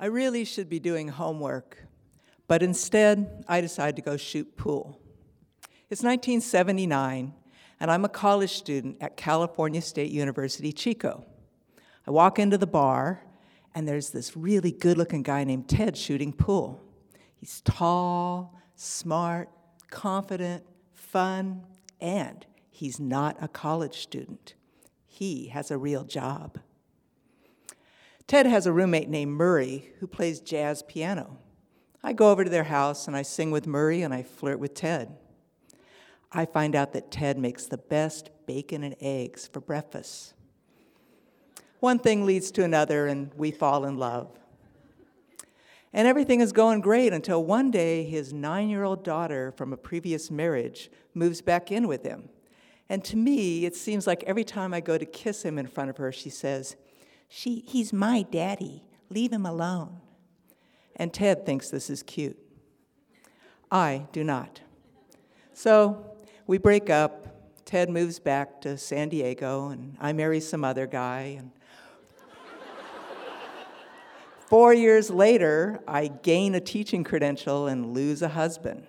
I really should be doing homework, but instead I decided to go shoot pool. It's 1979, and I'm a college student at California State University, Chico. I walk into the bar, and there's this really good looking guy named Ted shooting pool. He's tall, smart, confident, fun, and he's not a college student. He has a real job. Ted has a roommate named Murray who plays jazz piano. I go over to their house and I sing with Murray and I flirt with Ted. I find out that Ted makes the best bacon and eggs for breakfast. One thing leads to another, and we fall in love. And everything is going great until one day his nine year old daughter from a previous marriage moves back in with him. And to me, it seems like every time I go to kiss him in front of her, she says, she, He's my daddy. Leave him alone. And Ted thinks this is cute. I do not. So we break up. Ted moves back to San Diego, and I marry some other guy. And Four years later, I gain a teaching credential and lose a husband.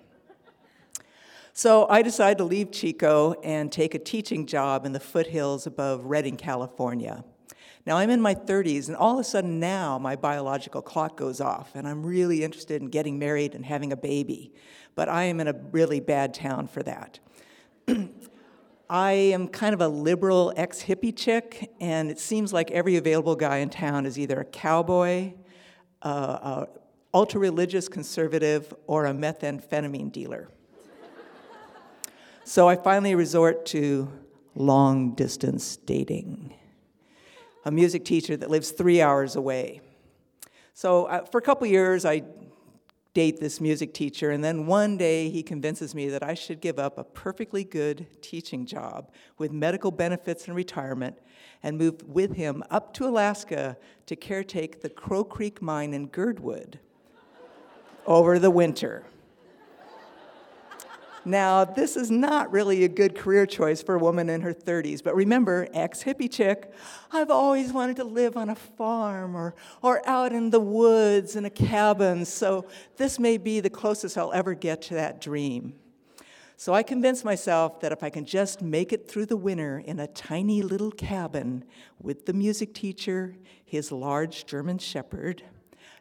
So I decide to leave Chico and take a teaching job in the foothills above Redding, California. Now I'm in my 30s, and all of a sudden now my biological clock goes off, and I'm really interested in getting married and having a baby. But I am in a really bad town for that. I am kind of a liberal ex hippie chick, and it seems like every available guy in town is either a cowboy, uh, a ultra religious conservative, or a methamphetamine dealer. so I finally resort to long distance dating. A music teacher that lives three hours away. So uh, for a couple years, I date this music teacher, and then one day he convinces me that I should give up a perfectly good teaching job with medical benefits and retirement and move with him up to Alaska to caretake the Crow Creek mine in Girdwood over the winter. Now, this is not really a good career choice for a woman in her 30s, but remember, ex hippie chick, I've always wanted to live on a farm or, or out in the woods in a cabin, so this may be the closest I'll ever get to that dream. So I convinced myself that if I can just make it through the winter in a tiny little cabin with the music teacher, his large German shepherd,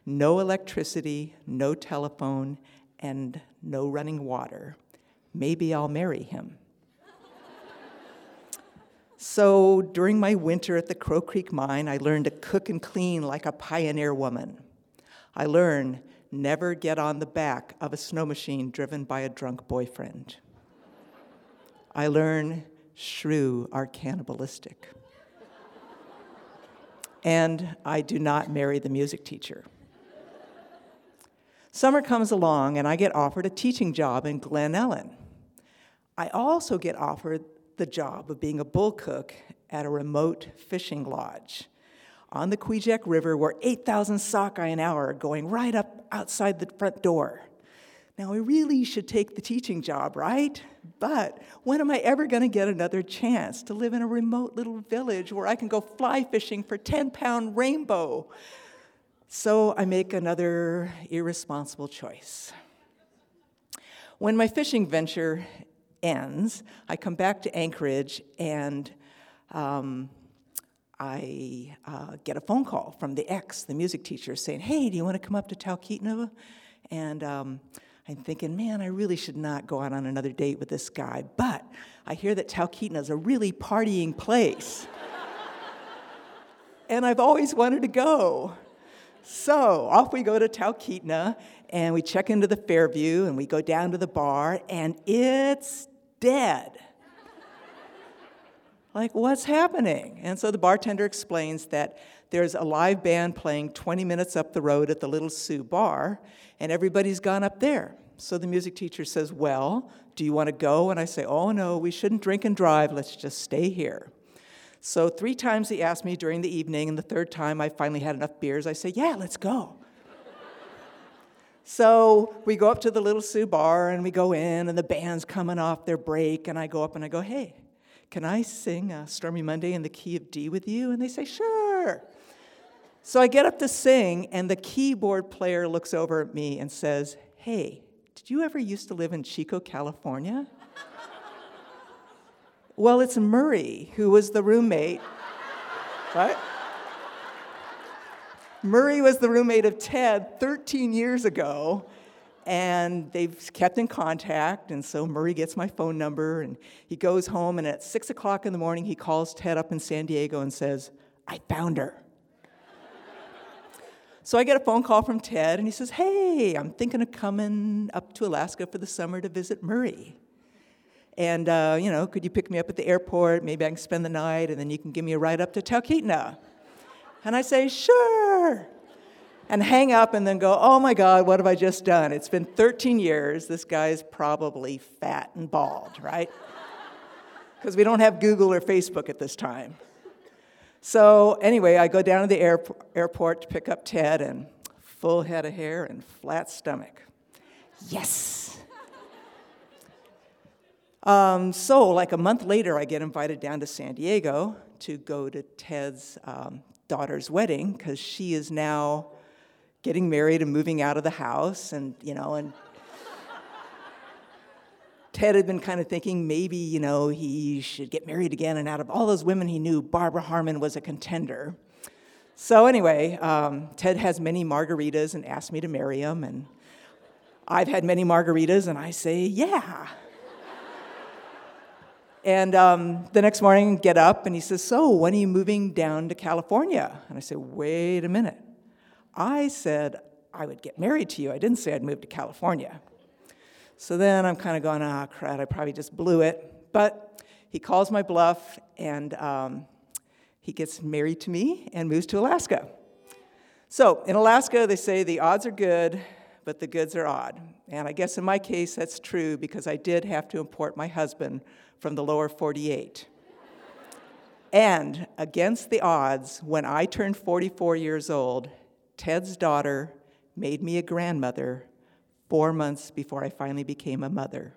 no electricity, no telephone, and no running water, maybe I'll marry him. so during my winter at the Crow Creek mine, I learned to cook and clean like a pioneer woman. I learned never get on the back of a snow machine driven by a drunk boyfriend. I learn shrew are cannibalistic. and I do not marry the music teacher. Summer comes along, and I get offered a teaching job in Glen Ellen. I also get offered the job of being a bull cook at a remote fishing lodge on the Kvichak River, where 8,000 sockeye an hour are going right up outside the front door. Now, I really should take the teaching job, right? But when am I ever going to get another chance to live in a remote little village where I can go fly fishing for 10 pound rainbow? So I make another irresponsible choice. When my fishing venture ends, I come back to Anchorage and um, I uh, get a phone call from the ex, the music teacher, saying, Hey, do you want to come up to Talkeetna? And um, I'm thinking, man, I really should not go out on another date with this guy. But I hear that Talkeetna is a really partying place. and I've always wanted to go. So off we go to Talkeetna, and we check into the Fairview, and we go down to the bar, and it's dead. like, what's happening? And so the bartender explains that there's a live band playing 20 minutes up the road at the Little Sioux Bar, and everybody's gone up there. So the music teacher says, Well, do you want to go? And I say, Oh, no, we shouldn't drink and drive. Let's just stay here. So three times he asked me during the evening, and the third time I finally had enough beers, I say, Yeah, let's go. so we go up to the Little Sioux bar and we go in, and the band's coming off their break, and I go up and I go, Hey, can I sing a Stormy Monday in the key of D with you? And they say, Sure. So I get up to sing, and the keyboard player looks over at me and says, Hey, did you ever used to live in Chico, California? Well, it's Murray, who was the roommate, right? Murray was the roommate of Ted 13 years ago, and they've kept in contact. And so Murray gets my phone number, and he goes home, and at 6 o'clock in the morning, he calls Ted up in San Diego and says, I found her. so I get a phone call from Ted, and he says, Hey, I'm thinking of coming up to Alaska for the summer to visit Murray. And, uh, you know, could you pick me up at the airport? Maybe I can spend the night, and then you can give me a ride up to Talkeetna. And I say, Sure. And hang up and then go, Oh my God, what have I just done? It's been 13 years. This guy's probably fat and bald, right? Because we don't have Google or Facebook at this time. So, anyway, I go down to the air, airport to pick up Ted and full head of hair and flat stomach. Yes! Um, so, like a month later, I get invited down to San Diego to go to Ted's um, daughter's wedding because she is now getting married and moving out of the house, and you know, and Ted had been kind of thinking maybe, you know, he should get married again, and out of all those women he knew, Barbara Harmon was a contender. So, anyway, um, Ted has many margaritas and asked me to marry him, and I've had many margaritas, and I say, yeah. And um, the next morning, get up, and he says, So, when are you moving down to California? And I say, Wait a minute. I said I would get married to you. I didn't say I'd move to California. So then I'm kind of going, ah, crap, I probably just blew it. But he calls my bluff and um, he gets married to me and moves to Alaska. So in Alaska, they say the odds are good, but the goods are odd. And I guess in my case, that's true because I did have to import my husband from the lower 48. and against the odds, when I turned 44 years old, Ted's daughter made me a grandmother four months before I finally became a mother.